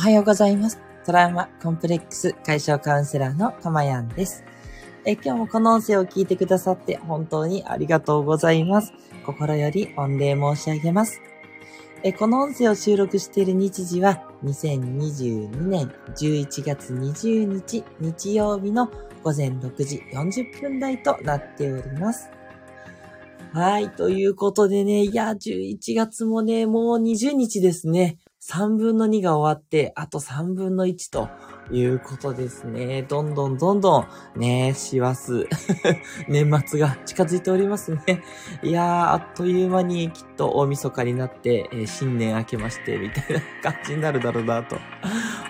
おはようございます。トラウマコンプレックス解消カウンセラーのかまやんです。え今日もこの音声を聞いてくださって本当にありがとうございます。心より御礼申し上げます。えこの音声を収録している日時は2022年11月20日日曜日の午前6時40分台となっております。はい。ということでね、いや、11月もね、もう20日ですね。3分の2が終わって、あと3分の1ということですね。どんどんどんどん、ね、師走、年末が近づいておりますね。いやー、あっという間にきっと大晦日になって、えー、新年明けまして、みたいな感じになるだろうなと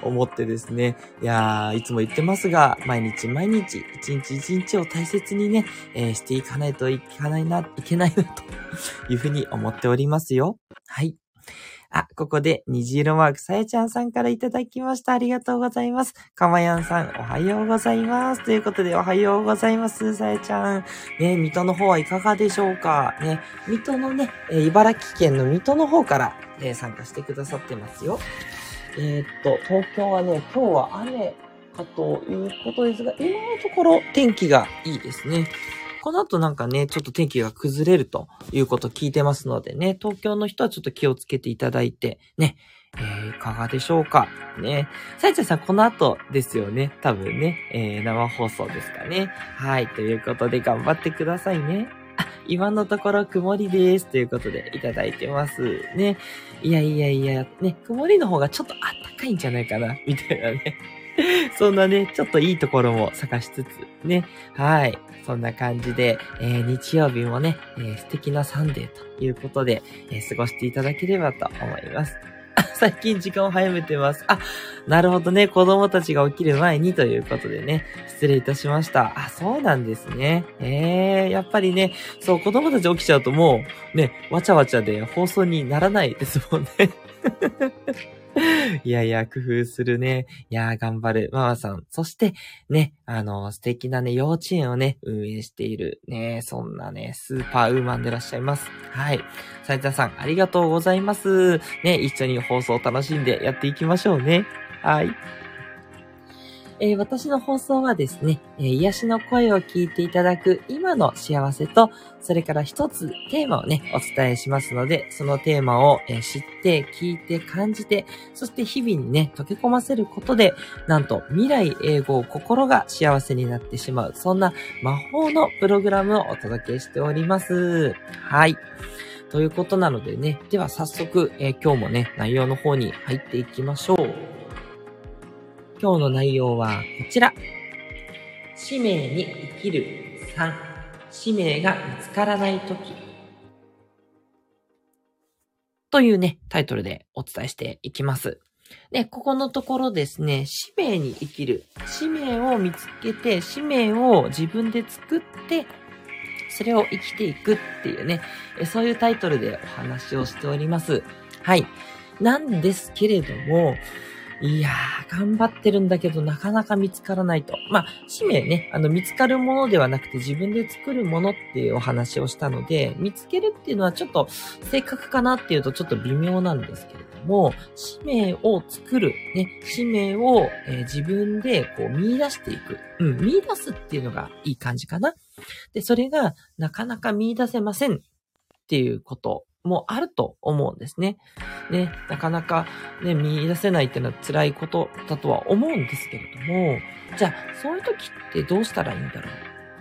思ってですね。いやー、いつも言ってますが、毎日毎日、一日一日を大切にね、えー、していかないといかないな、いけないな、というふうに思っておりますよ。はい。あ、ここで虹色マークさやちゃんさんからいただきました。ありがとうございます。かまやんさん、おはようございます。ということで、おはようございます。さやちゃん。ね、水戸の方はいかがでしょうか？ね、水戸のね、え茨城県の水戸の方から、え参加してくださってますよ。えー、っと、東京はね、今日は雨かということですが、今のところ天気がいいですね。この後なんかね、ちょっと天気が崩れるということ聞いてますのでね、東京の人はちょっと気をつけていただいて、ね、えー、いかがでしょうかね。さいちゃんさん、この後ですよね。多分ね、えー、生放送ですかね。はい。ということで、頑張ってくださいね。あ、今のところ曇りです。ということで、いただいてますね。いやいやいや、ね、曇りの方がちょっとあったかいんじゃないかな、みたいなね。そんなね、ちょっといいところも探しつつ、ね。はい。そんな感じで、えー、日曜日もね、えー、素敵なサンデーということで、えー、過ごしていただければと思います。最近時間を早めてます。あ、なるほどね。子供たちが起きる前にということでね。失礼いたしました。あ、そうなんですね。ええー、やっぱりね、そう、子供たち起きちゃうともう、ね、わちゃわちゃで放送にならないですもんね。いやいや、工夫するね。いや、頑張るママさん。そして、ね、あの、素敵なね、幼稚園をね、運営している、ね、そんなね、スーパーウーマンでいらっしゃいます。はい。斉田さん、ありがとうございます。ね、一緒に放送を楽しんでやっていきましょうね。はい。えー、私の放送はですね、えー、癒しの声を聞いていただく今の幸せと、それから一つテーマをね、お伝えしますので、そのテーマを、えー、知って、聞いて、感じて、そして日々にね、溶け込ませることで、なんと未来英語を心が幸せになってしまう、そんな魔法のプログラムをお届けしております。はい。ということなのでね、では早速、え今日もね、内容の方に入っていきましょう。今日の内容はこちら。使命に生きる3。使命が見つからないとき。というね、タイトルでお伝えしていきます。で、ここのところですね、使命に生きる。使命を見つけて、使命を自分で作って、それを生きていくっていうね、そういうタイトルでお話をしております。はい。なんですけれども、いやー、頑張ってるんだけど、なかなか見つからないと。まあ、使命ね、あの、見つかるものではなくて自分で作るものっていうお話をしたので、見つけるっていうのはちょっと正確かなっていうとちょっと微妙なんですけれども、使命を作る、ね、使命を、えー、自分でこう見出していく。うん、見出すっていうのがいい感じかな。で、それがなかなか見出せませんっていうこともあると思うんですね。ね、なかなかね、見出せないっていうのは辛いことだとは思うんですけれども、じゃあ、そういう時ってどうしたらいいんだろう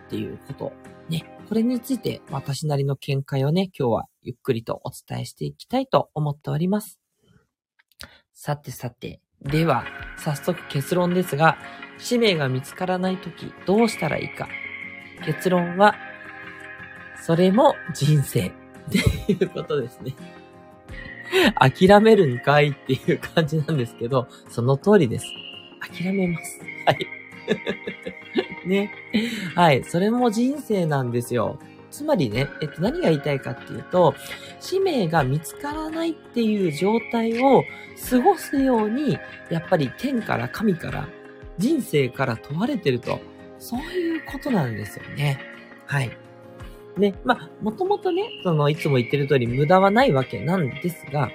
っていうこと。ね、これについて私なりの見解をね、今日はゆっくりとお伝えしていきたいと思っております。さてさて、では、早速結論ですが、使命が見つからない時どうしたらいいか。結論は、それも人生。っていうことですね。諦めるんかいっていう感じなんですけど、その通りです。諦めます。はい。ね。はい。それも人生なんですよ。つまりね、えっと、何が言いたいかっていうと、使命が見つからないっていう状態を過ごすように、やっぱり天から神から、人生から問われてると、そういうことなんですよね。はい。ね、まあ、もともとね、その、いつも言ってる通り無駄はないわけなんですが、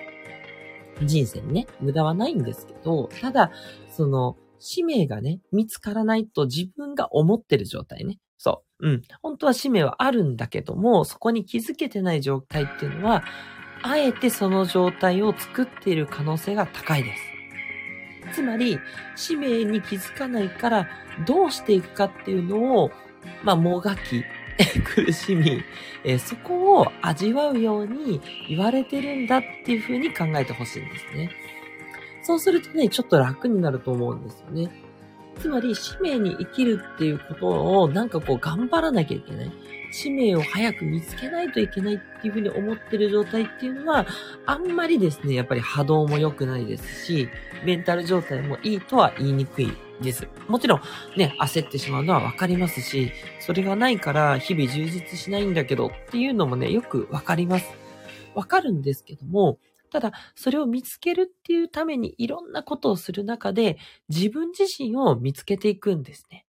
人生にね、無駄はないんですけど、ただ、その、使命がね、見つからないと自分が思ってる状態ね。そう。うん。本当は使命はあるんだけども、そこに気づけてない状態っていうのは、あえてその状態を作っている可能性が高いです。つまり、使命に気づかないから、どうしていくかっていうのを、まあ、もがき、苦しみ、えー、そこを味わうように言われてるんだっていうふうに考えてほしいんですね。そうするとね、ちょっと楽になると思うんですよね。つまり、使命に生きるっていうことをなんかこう頑張らなきゃいけない。使命を早く見つけないといけないっていうふうに思ってる状態っていうのは、あんまりですね、やっぱり波動も良くないですし、メンタル状態もいいとは言いにくいです。もちろんね、焦ってしまうのはわかりますし、それがないから日々充実しないんだけどっていうのもね、よくわかります。わかるんですけども、ただ、それを見つけるっていうためにいろんなことをする中で、自分自身を見つけていくんですね。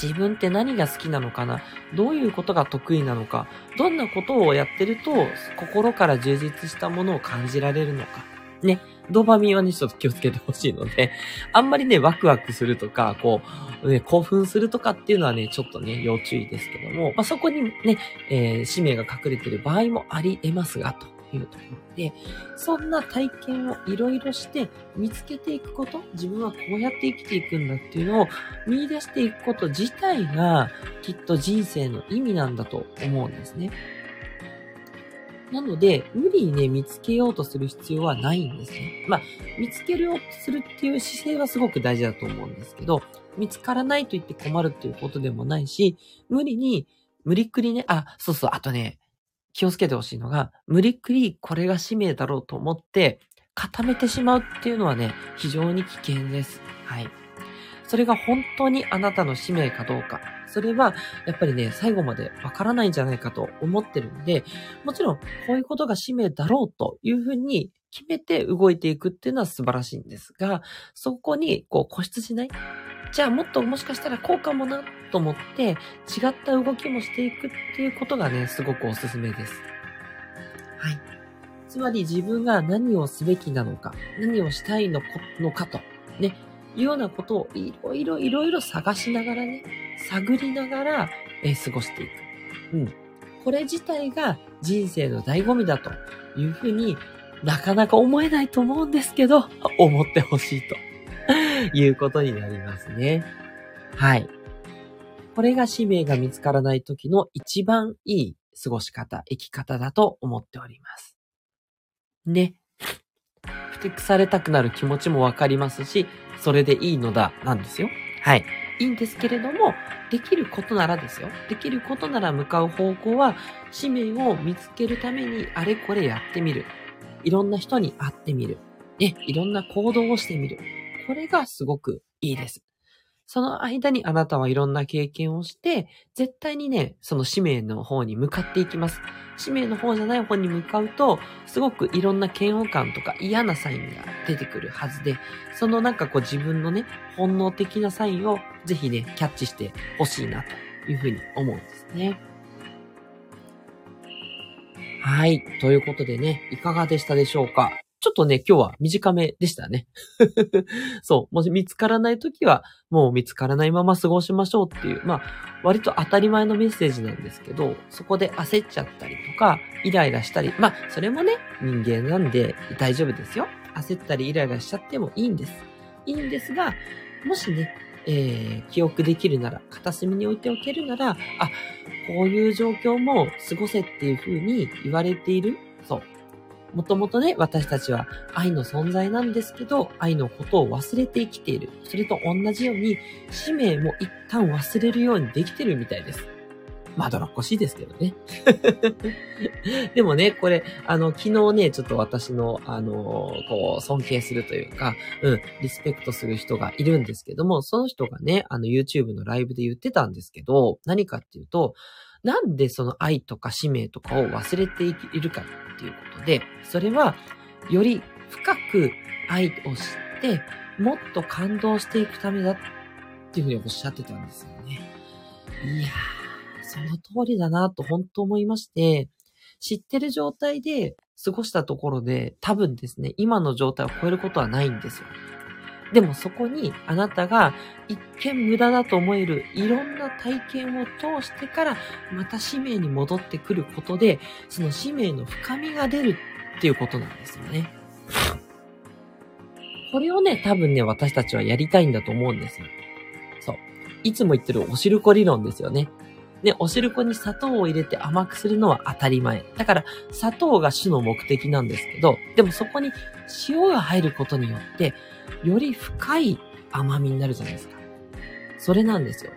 自分って何が好きなのかな？どういうことが得意なのか？どんなことをやってると心から充実したものを感じられるのか？ね。ドーパミンはね、ちょっと気をつけてほしいので、あんまりね、ワクワクするとか、こう、ね、興奮するとかっていうのはね、ちょっとね、要注意ですけども、まあ、そこにね、えー、使命が隠れてる場合もあり得ますが、と。いうところで、そんな体験をいろいろして見つけていくこと、自分はこうやって生きていくんだっていうのを見出していくこと自体がきっと人生の意味なんだと思うんですね。なので、無理にね、見つけようとする必要はないんですね。まあ、見つけようとするっていう姿勢はすごく大事だと思うんですけど、見つからないと言って困るっていうことでもないし、無理に、無理くりね、あ、そうそう、あとね、気をつけてほしいのが、無理くりこれが使命だろうと思って固めてしまうっていうのはね、非常に危険です。はい。それが本当にあなたの使命かどうか。それは、やっぱりね、最後までわからないんじゃないかと思ってるんで、もちろん、こういうことが使命だろうというふうに決めて動いていくっていうのは素晴らしいんですが、そこに、こう、固執しない。じゃあもっともしかしたらこうかもなと思って違った動きもしていくっていうことがね、すごくおすすめです。はい。つまり自分が何をすべきなのか、何をしたいのかと、ね、いうようなことをいろいろいろいろ探しながらね、探りながら、え過ごしていく。うん。これ自体が人生の醍醐味だというふうになかなか思えないと思うんですけど、思ってほしいと いうことになりますね。はい。これが使命が見つからない時の一番いい過ごし方、生き方だと思っております。ね。ふてくされたくなる気持ちもわかりますし、それでいいのだ、なんですよ。はい。いいんですけれども、できることならですよ。できることなら向かう方向は、使命を見つけるためにあれこれやってみる。いろんな人に会ってみる。ね、いろんな行動をしてみる。これがすごくいいです。その間にあなたはいろんな経験をして、絶対にね、その使命の方に向かっていきます。使命の方じゃない方に向かうと、すごくいろんな嫌悪感とか嫌なサインが出てくるはずで、そのなんかこう自分のね、本能的なサインをぜひね、キャッチしてほしいなというふうに思うんですね。はい。ということでね、いかがでしたでしょうか？ちょっとね、今日は短めでしたね。そう。もし見つからないときは、もう見つからないまま過ごしましょうっていう、まあ、割と当たり前のメッセージなんですけど、そこで焦っちゃったりとか、イライラしたり、まあ、それもね、人間なんで大丈夫ですよ。焦ったりイライラしちゃってもいいんです。いいんですが、もしね、えー、記憶できるなら、片隅に置いておけるなら、あ、こういう状況も過ごせっていう風に言われている。もともとね、私たちは愛の存在なんですけど、愛のことを忘れて生きている。それと同じように、使命も一旦忘れるようにできてるみたいです。まどろっこしいですけどね。でもね、これ、あの、昨日ね、ちょっと私の、あの、こう、尊敬するというか、うん、リスペクトする人がいるんですけども、その人がね、あの、YouTube のライブで言ってたんですけど、何かっていうと、なんでその愛とか使命とかを忘れているかっていうことで、それは、より深く愛を知って、もっと感動していくためだっていうふうにおっしゃってたんですよね。いやー、その通りだなと本当思いまして、知ってる状態で、過ごしたところで多分ですね、今の状態を超えることはないんですよ。でもそこにあなたが一見無駄だと思えるいろんな体験を通してからまた使命に戻ってくることで、その使命の深みが出るっていうことなんですよね。これをね、多分ね、私たちはやりたいんだと思うんですよ。そう。いつも言ってるおしるこ理論ですよね。ね、おしるこに砂糖を入れて甘くするのは当たり前。だから、砂糖が主の目的なんですけど、でもそこに塩が入ることによって、より深い甘みになるじゃないですか。それなんですよ。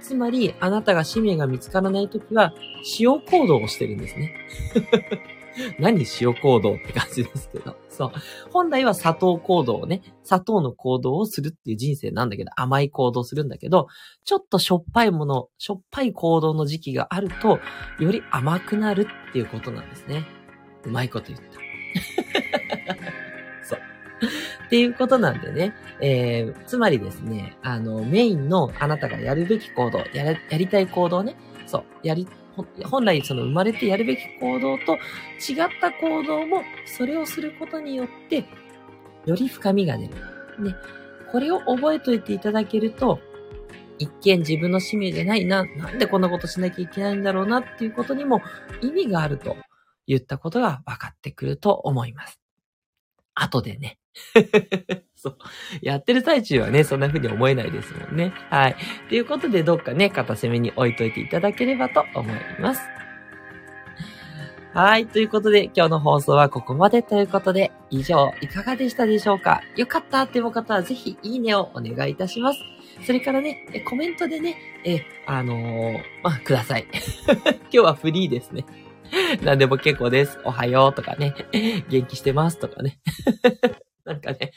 つまり、あなたが使命が見つからないときは、塩行動をしてるんですね。何塩行動って感じですけど。そう。本来は砂糖行動をね、砂糖の行動をするっていう人生なんだけど、甘い行動するんだけど、ちょっとしょっぱいもの、しょっぱい行動の時期があると、より甘くなるっていうことなんですね。うまいこと言った。そう。っていうことなんでね。えー、つまりですね、あの、メインのあなたがやるべき行動、ややりたい行動ね。そう。やり本来その生まれてやるべき行動と違った行動も、それをすることによって、より深みが出る。ね。これを覚えておいていただけると、一見自分の使命じゃないな、なんでこんなことしなきゃいけないんだろうなっていうことにも意味があると言ったことが分かってくると思います。後でね。そう。やってる最中はね、そんな風に思えないですもんね。はい。ということで、どっかね、片攻めに置いといていただければと思います。はい。ということで、今日の放送はここまでということで、以上、いかがでしたでしょうか？よかったって思う方は、ぜひ、いいねをお願いいたします。それからね、コメントでね、え、あのー、まあ、ください。今日はフリーですね。何でも結構です。おはようとかね。元気してますとかね。なんかね、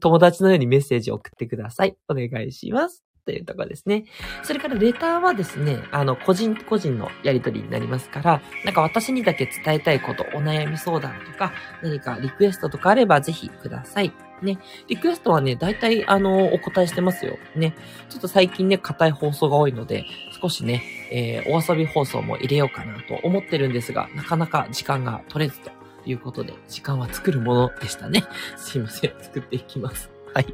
友達のようにメッセージを送ってください。お願いします。というところですね。それからレターはですね、あの、個人個人のやりとりになりますから、なんか私にだけ伝えたいこと、お悩み相談とか、何かリクエストとかあればぜひください。ね。リクエストはね、大体、あの、お答えしてますよ。ね。ちょっと最近ね、硬い放送が多いので、少しね、えー、お遊び放送も入れようかなと思ってるんですが、なかなか時間が取れずということで、時間は作るものでしたね。すいません。作っていきます。はい。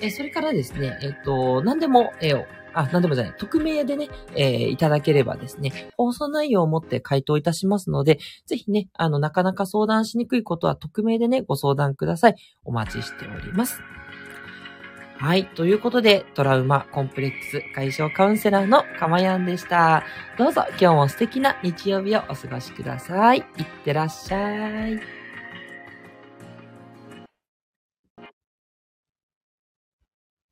えそれからですね、えっ、と、何でも絵を、あ、何でもじゃない、匿名でね、えー、いただければですね、放送内容をもって回答いたしますので、ぜひね、あの、なかなか相談しにくいことは匿名でね、ご相談ください。お待ちしております。はい。ということで、トラウマコンプレックス解消カウンセラーのかまやんでした。どうぞ今日も素敵な日曜日をお過ごしください。いってらっしゃい。